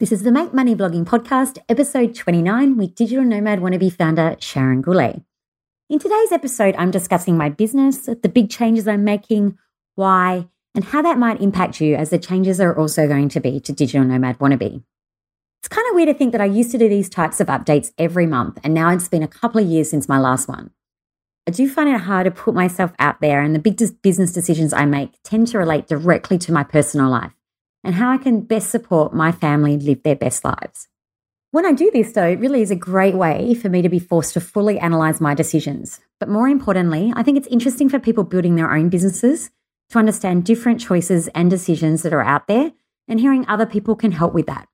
This is the Make Money Blogging Podcast, episode 29, with digital nomad wannabe founder Sharon Gourlay. In today's episode, I'm discussing my business, the big changes I'm making, why, and how that might impact you as the changes are also going to be to Digital Nomad Wannabe. It's kind of weird to think that I used to do these types of updates every month, and now it's been a couple of years since my last one. I do find it hard to put myself out there, and the big business decisions I make tend to relate directly to my personal life and how I can best support my family live their best lives. When I do this, though, it really is a great way for me to be forced to fully analyze my decisions. But more importantly, I think it's interesting for people building their own businesses to understand different choices and decisions that are out there, and hearing other people can help with that.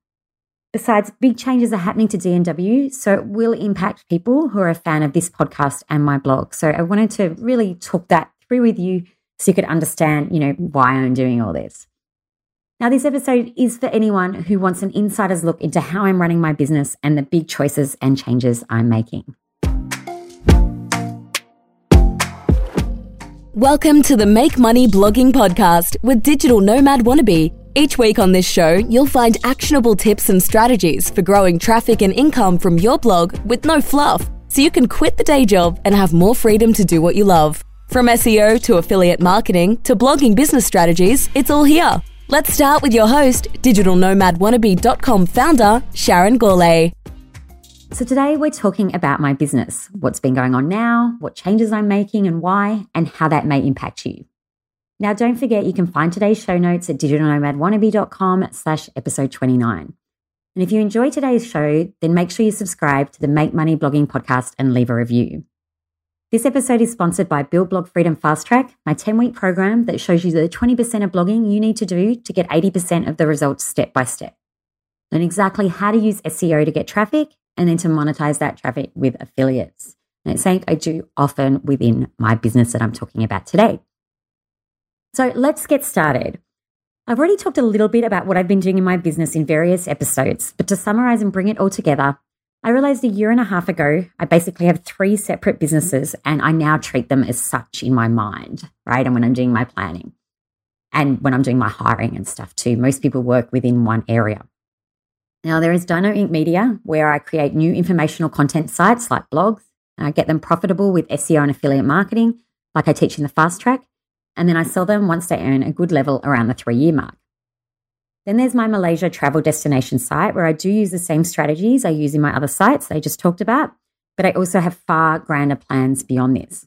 Besides, big changes are happening to DNW, so it will impact people who are a fan of this podcast and my blog. So I wanted to really talk that through with you so you could understand, you know, why I'm doing all this. Now, this episode is for anyone who wants an insider's look into how I'm running my business and the big choices and changes I'm making. Welcome to the Make Money Blogging Podcast with Digital Nomad Wannabe. Each week on this show, you'll find actionable tips and strategies for growing traffic and income from your blog with no fluff, so you can quit the day job and have more freedom to do what you love. From SEO to affiliate marketing to blogging business strategies, it's all here. Let's start with your host, digitalnomadwannabe.com founder, Sharon Gourlay. So, today we're talking about my business, what's been going on now, what changes I'm making and why, and how that may impact you. Now, don't forget you can find today's show notes at digitalnomadwannabe.com slash episode 29. And if you enjoy today's show, then make sure you subscribe to the Make Money Blogging podcast and leave a review. This episode is sponsored by Build Blog Freedom Fast Track, my 10 week program that shows you the 20% of blogging you need to do to get 80% of the results step by step. Learn exactly how to use SEO to get traffic and then to monetize that traffic with affiliates. And it's something I do often within my business that I'm talking about today. So let's get started. I've already talked a little bit about what I've been doing in my business in various episodes, but to summarize and bring it all together, I realized a year and a half ago, I basically have three separate businesses and I now treat them as such in my mind, right? And when I'm doing my planning and when I'm doing my hiring and stuff too, most people work within one area. Now, there is Dino Inc. Media, where I create new informational content sites like blogs, I get them profitable with SEO and affiliate marketing, like I teach in the fast track, and then I sell them once they earn a good level around the three year mark. Then there's my Malaysia travel destination site where I do use the same strategies I use in my other sites I just talked about, but I also have far grander plans beyond this.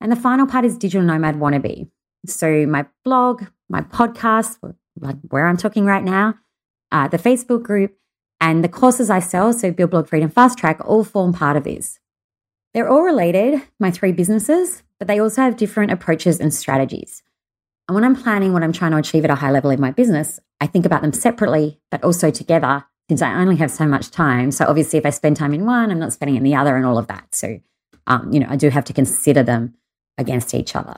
And the final part is Digital Nomad Wannabe. So my blog, my podcast, like where I'm talking right now, uh, the Facebook group, and the courses I sell, so Build Blog Freedom Fast Track, all form part of this. They're all related, my three businesses, but they also have different approaches and strategies. And when I'm planning what I'm trying to achieve at a high level in my business, I think about them separately, but also together since I only have so much time. So obviously, if I spend time in one, I'm not spending in the other and all of that. So, um, you know, I do have to consider them against each other.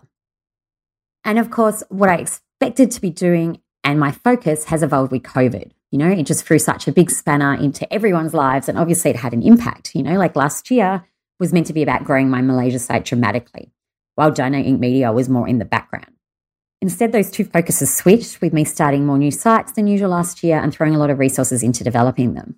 And of course, what I expected to be doing and my focus has evolved with COVID. You know, it just threw such a big spanner into everyone's lives. And obviously, it had an impact. You know, like last year was meant to be about growing my Malaysia site dramatically, while Dino Inc. Media was more in the background. Instead, those two focuses switched with me starting more new sites than usual last year and throwing a lot of resources into developing them.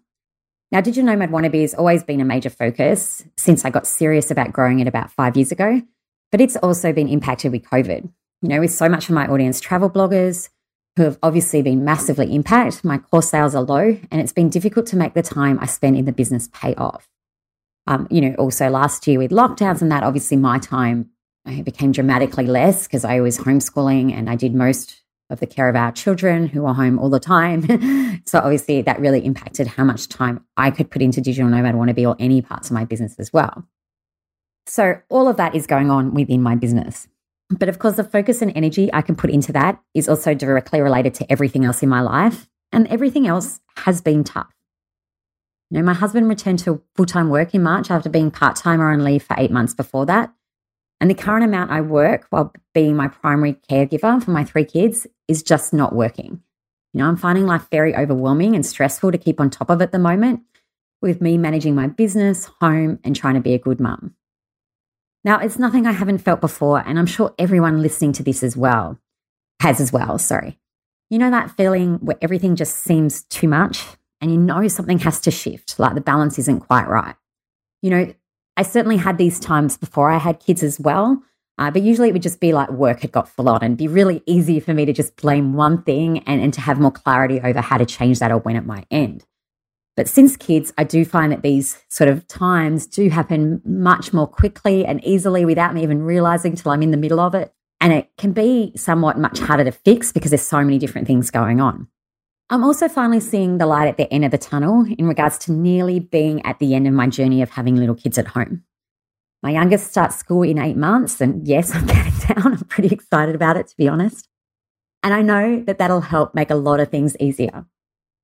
Now, Digital Nomad Wannabe has always been a major focus since I got serious about growing it about five years ago, but it's also been impacted with COVID. You know, with so much of my audience travel bloggers who have obviously been massively impacted, my course sales are low, and it's been difficult to make the time I spend in the business pay off. Um, you know, also last year with lockdowns and that, obviously my time it became dramatically less because I was homeschooling and I did most of the care of our children who were home all the time. so obviously that really impacted how much time I could put into digital nomad wannabe or any parts of my business as well. So all of that is going on within my business. But of course, the focus and energy I can put into that is also directly related to everything else in my life. And everything else has been tough. You know, my husband returned to full time work in March after being part time or on leave for eight months before that. And the current amount I work while being my primary caregiver for my three kids is just not working. You know, I'm finding life very overwhelming and stressful to keep on top of at the moment with me managing my business, home, and trying to be a good mum. Now, it's nothing I haven't felt before, and I'm sure everyone listening to this as well has as well. Sorry. You know that feeling where everything just seems too much? and you know something has to shift, like the balance isn't quite right. You know, I certainly had these times before I had kids as well. Uh, but usually it would just be like work had got full on and be really easy for me to just blame one thing and, and to have more clarity over how to change that or when it might end. But since kids, I do find that these sort of times do happen much more quickly and easily without me even realizing till I'm in the middle of it. And it can be somewhat much harder to fix because there's so many different things going on. I'm also finally seeing the light at the end of the tunnel in regards to nearly being at the end of my journey of having little kids at home. My youngest starts school in eight months, and yes, I'm getting down. I'm pretty excited about it, to be honest. And I know that that'll help make a lot of things easier,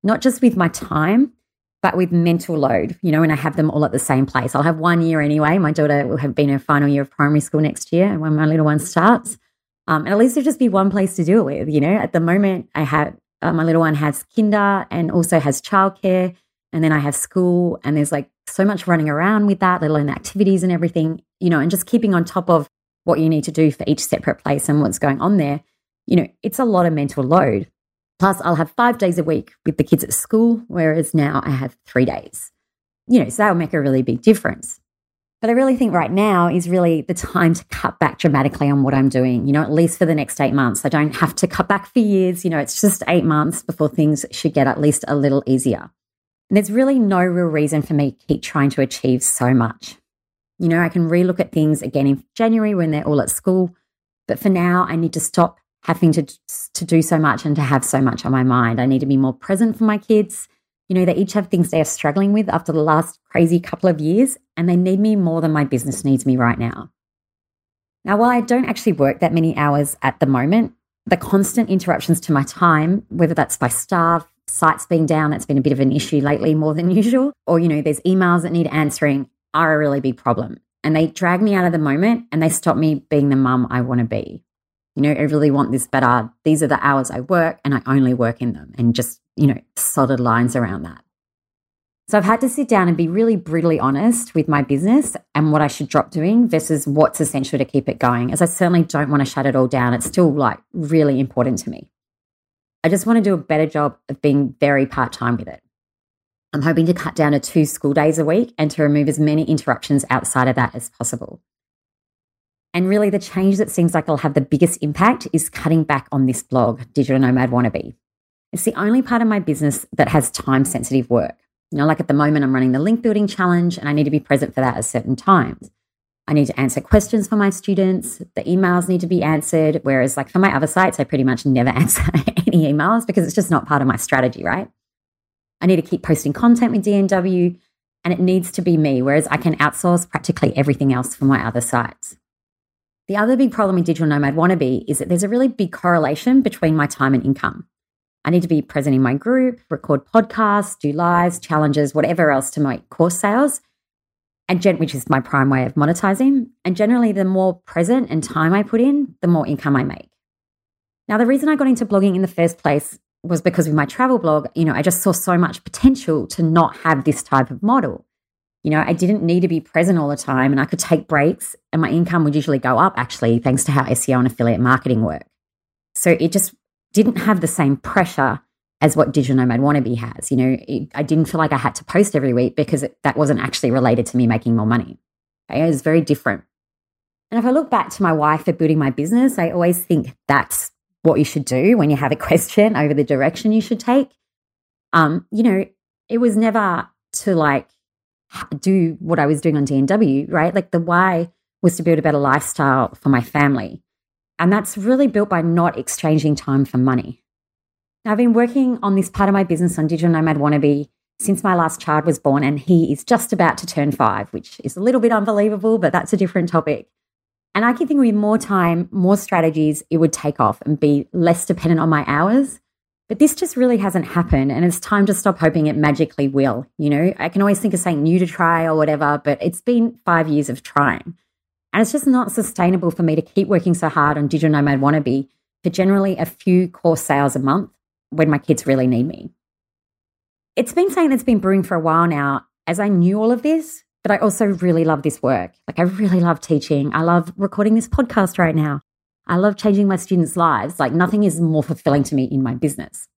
not just with my time, but with mental load, you know, when I have them all at the same place. I'll have one year anyway. My daughter will have been her final year of primary school next year when my little one starts. Um, and at least there'll just be one place to do it with, you know. At the moment, I have uh, my little one has kinder and also has childcare. And then I have school, and there's like so much running around with that, let alone activities and everything, you know, and just keeping on top of what you need to do for each separate place and what's going on there. You know, it's a lot of mental load. Plus, I'll have five days a week with the kids at school, whereas now I have three days. You know, so that'll make a really big difference. But I really think right now is really the time to cut back dramatically on what I'm doing, you know, at least for the next eight months. I don't have to cut back for years. You know, it's just eight months before things should get at least a little easier. And there's really no real reason for me to keep trying to achieve so much. You know, I can relook at things again in January when they're all at school. But for now, I need to stop having to, to do so much and to have so much on my mind. I need to be more present for my kids. You know, they each have things they are struggling with after the last crazy couple of years, and they need me more than my business needs me right now. Now, while I don't actually work that many hours at the moment, the constant interruptions to my time, whether that's by staff, sites being down, that's been a bit of an issue lately more than usual, or, you know, there's emails that need answering, are a really big problem. And they drag me out of the moment and they stop me being the mum I want to be you know, I really want this better. These are the hours I work and I only work in them and just, you know, solid lines around that. So I've had to sit down and be really brutally honest with my business and what I should drop doing versus what's essential to keep it going, as I certainly don't want to shut it all down. It's still like really important to me. I just want to do a better job of being very part time with it. I'm hoping to cut down to two school days a week and to remove as many interruptions outside of that as possible. And really, the change that seems like it'll have the biggest impact is cutting back on this blog, Digital Nomad Wannabe. It's the only part of my business that has time sensitive work. You know, like at the moment, I'm running the link building challenge and I need to be present for that at certain times. I need to answer questions for my students. The emails need to be answered. Whereas, like for my other sites, I pretty much never answer any emails because it's just not part of my strategy, right? I need to keep posting content with DNW and it needs to be me, whereas I can outsource practically everything else for my other sites. The other big problem in Digital Nomad Wannabe is that there's a really big correlation between my time and income. I need to be present in my group, record podcasts, do lives, challenges, whatever else to make course sales, and gen- which is my prime way of monetizing. And generally, the more present and time I put in, the more income I make. Now, the reason I got into blogging in the first place was because with my travel blog, you know, I just saw so much potential to not have this type of model. You know, I didn't need to be present all the time and I could take breaks and my income would usually go up actually, thanks to how SEO and affiliate marketing work. So it just didn't have the same pressure as what Digital Nomad Wannabe has. You know, it, I didn't feel like I had to post every week because it, that wasn't actually related to me making more money. Okay? It was very different. And if I look back to my wife for building my business, I always think that's what you should do when you have a question over the direction you should take. Um, you know, it was never to like do what I was doing on DNW, right? Like the why was to build a better lifestyle for my family. And that's really built by not exchanging time for money. Now, I've been working on this part of my business on Digital Nomad Wannabe since my last child was born, and he is just about to turn five, which is a little bit unbelievable, but that's a different topic. And I can think with more time, more strategies, it would take off and be less dependent on my hours but this just really hasn't happened. And it's time to stop hoping it magically will. You know, I can always think of something new to try or whatever, but it's been five years of trying. And it's just not sustainable for me to keep working so hard on Digital Nomad Wannabe for generally a few course sales a month when my kids really need me. It's been something that's been brewing for a while now, as I knew all of this, but I also really love this work. Like, I really love teaching. I love recording this podcast right now. I love changing my students' lives. Like nothing is more fulfilling to me in my business.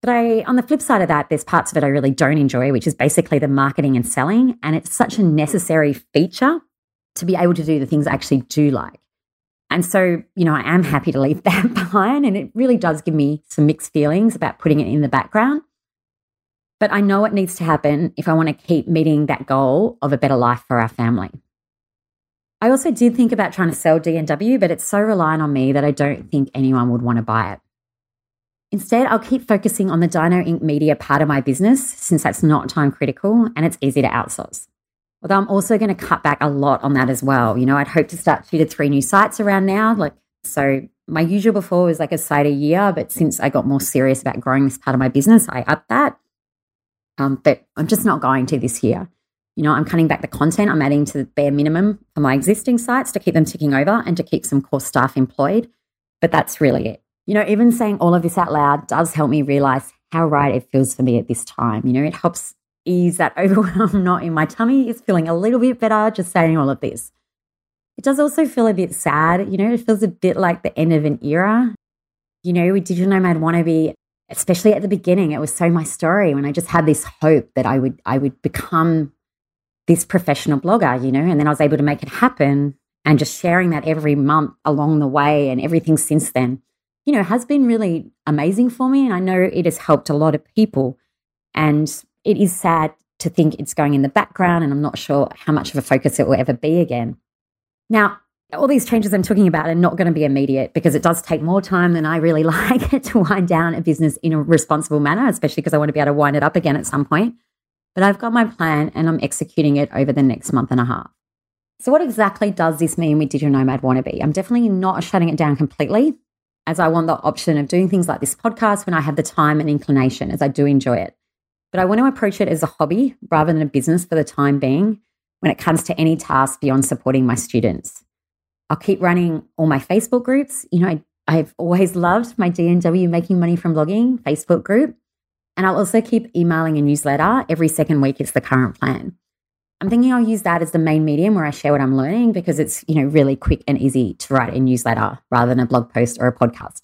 But I, on the flip side of that, there's parts of it I really don't enjoy, which is basically the marketing and selling. And it's such a necessary feature to be able to do the things I actually do like. And so, you know, I am happy to leave that behind. And it really does give me some mixed feelings about putting it in the background. But I know it needs to happen if I want to keep meeting that goal of a better life for our family. I also did think about trying to sell DNW, but it's so reliant on me that I don't think anyone would want to buy it. Instead, I'll keep focusing on the Dino Inc. media part of my business since that's not time critical and it's easy to outsource. Although I'm also going to cut back a lot on that as well. You know, I'd hope to start two to three new sites around now. Like, so my usual before was like a site a year, but since I got more serious about growing this part of my business, I upped that. Um, but I'm just not going to this year. You know, I'm cutting back the content. I'm adding to the bare minimum for my existing sites to keep them ticking over and to keep some core staff employed. But that's really it. You know, even saying all of this out loud does help me realize how right it feels for me at this time. You know, it helps ease that overwhelm knot in my tummy is feeling a little bit better just saying all of this. It does also feel a bit sad. You know, it feels a bit like the end of an era. You know, with Digital Nomad Wannabe, especially at the beginning, it was so my story when I just had this hope that I would I would become this professional blogger, you know, and then I was able to make it happen and just sharing that every month along the way and everything since then you know, has been really amazing for me. And I know it has helped a lot of people. And it is sad to think it's going in the background, and I'm not sure how much of a focus it will ever be again. Now, all these changes I'm talking about are not going to be immediate because it does take more time than I really like to wind down a business in a responsible manner, especially because I want to be able to wind it up again at some point. But I've got my plan and I'm executing it over the next month and a half. So, what exactly does this mean with Digital Nomad Wannabe? I'm definitely not shutting it down completely as I want the option of doing things like this podcast when I have the time and inclination, as I do enjoy it. But I want to approach it as a hobby rather than a business for the time being when it comes to any task beyond supporting my students. I'll keep running all my Facebook groups. You know, I, I've always loved my DNW Making Money from Blogging Facebook group. And I'll also keep emailing a newsletter every second week, is the current plan. I'm thinking I'll use that as the main medium where I share what I'm learning because it's, you know, really quick and easy to write a newsletter rather than a blog post or a podcast.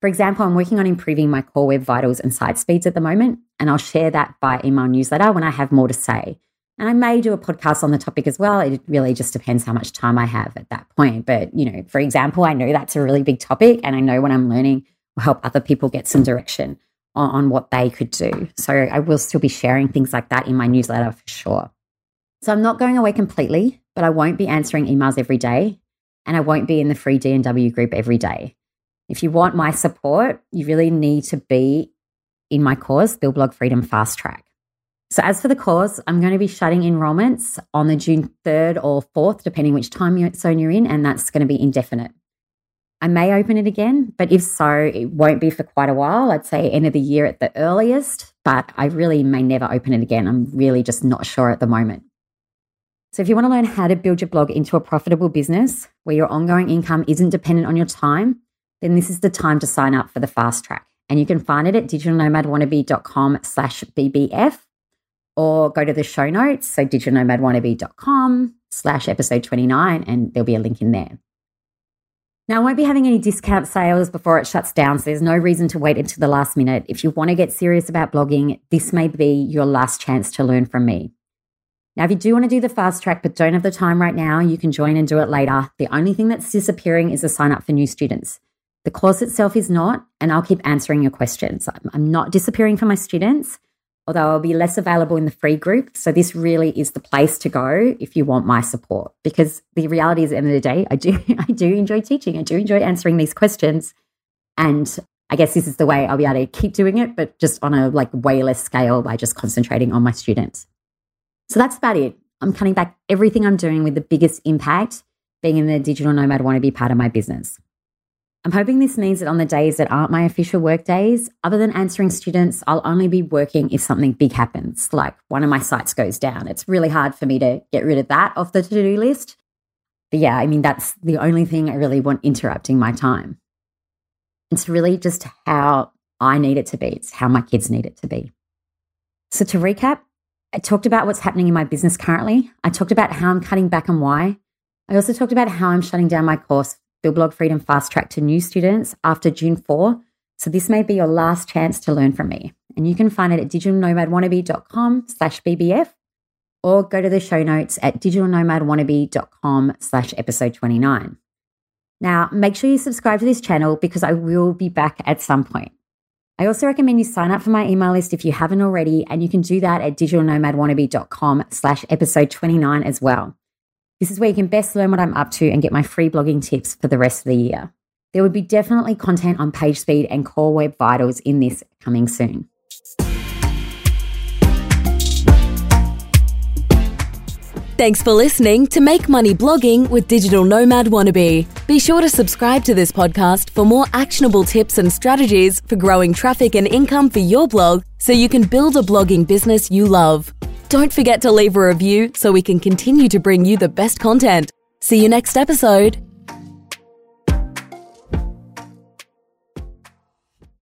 For example, I'm working on improving my core web vitals and site speeds at the moment, and I'll share that by email newsletter when I have more to say. And I may do a podcast on the topic as well. It really just depends how much time I have at that point. But, you know, for example, I know that's a really big topic, and I know what I'm learning will help other people get some direction on, on what they could do. So I will still be sharing things like that in my newsletter for sure. So I'm not going away completely, but I won't be answering emails every day and I won't be in the free DNW group every day. If you want my support, you really need to be in my course, Build Blog Freedom Fast Track. So, as for the course, I'm going to be shutting enrollments on the June 3rd or 4th, depending which time zone you're in, and that's going to be indefinite. I may open it again, but if so, it won't be for quite a while. I'd say end of the year at the earliest, but I really may never open it again. I'm really just not sure at the moment. So, if you want to learn how to build your blog into a profitable business where your ongoing income isn't dependent on your time, then this is the time to sign up for the fast track. And you can find it at digitalnomadwannabe.com slash BBF or go to the show notes. So digitalnomadwannabe.com slash episode 29, and there'll be a link in there. Now, I won't be having any discount sales before it shuts down, so there's no reason to wait until the last minute. If you want to get serious about blogging, this may be your last chance to learn from me. Now, if you do want to do the fast track but don't have the time right now, you can join and do it later. The only thing that's disappearing is the sign up for new students. The course itself is not, and I'll keep answering your questions. I'm not disappearing for my students, although I'll be less available in the free group. So this really is the place to go if you want my support. Because the reality is, at the end of the day, I do I do enjoy teaching. I do enjoy answering these questions, and I guess this is the way I'll be able to keep doing it, but just on a like way less scale by just concentrating on my students. So that's about it. I'm cutting back everything I'm doing with the biggest impact being in the digital nomad wannabe part of my business. I'm hoping this means that on the days that aren't my official work days, other than answering students, I'll only be working if something big happens, like one of my sites goes down. It's really hard for me to get rid of that off the to do list. But yeah, I mean, that's the only thing I really want interrupting my time. It's really just how I need it to be, it's how my kids need it to be. So to recap, I talked about what's happening in my business currently. I talked about how I'm cutting back and why. I also talked about how I'm shutting down my course, Build Blog Freedom Fast Track to new students after June 4 So this may be your last chance to learn from me. And you can find it at digitalnomadwannabe.com slash BBF or go to the show notes at digitalnomadwannabe.com slash episode 29. Now, make sure you subscribe to this channel because I will be back at some point. I also recommend you sign up for my email list if you haven't already, and you can do that at digitalnomadwannabe.com slash episode 29 as well. This is where you can best learn what I'm up to and get my free blogging tips for the rest of the year. There would be definitely content on page speed and core web vitals in this coming soon. Thanks for listening to Make Money Blogging with Digital Nomad Wannabe. Be sure to subscribe to this podcast for more actionable tips and strategies for growing traffic and income for your blog so you can build a blogging business you love. Don't forget to leave a review so we can continue to bring you the best content. See you next episode.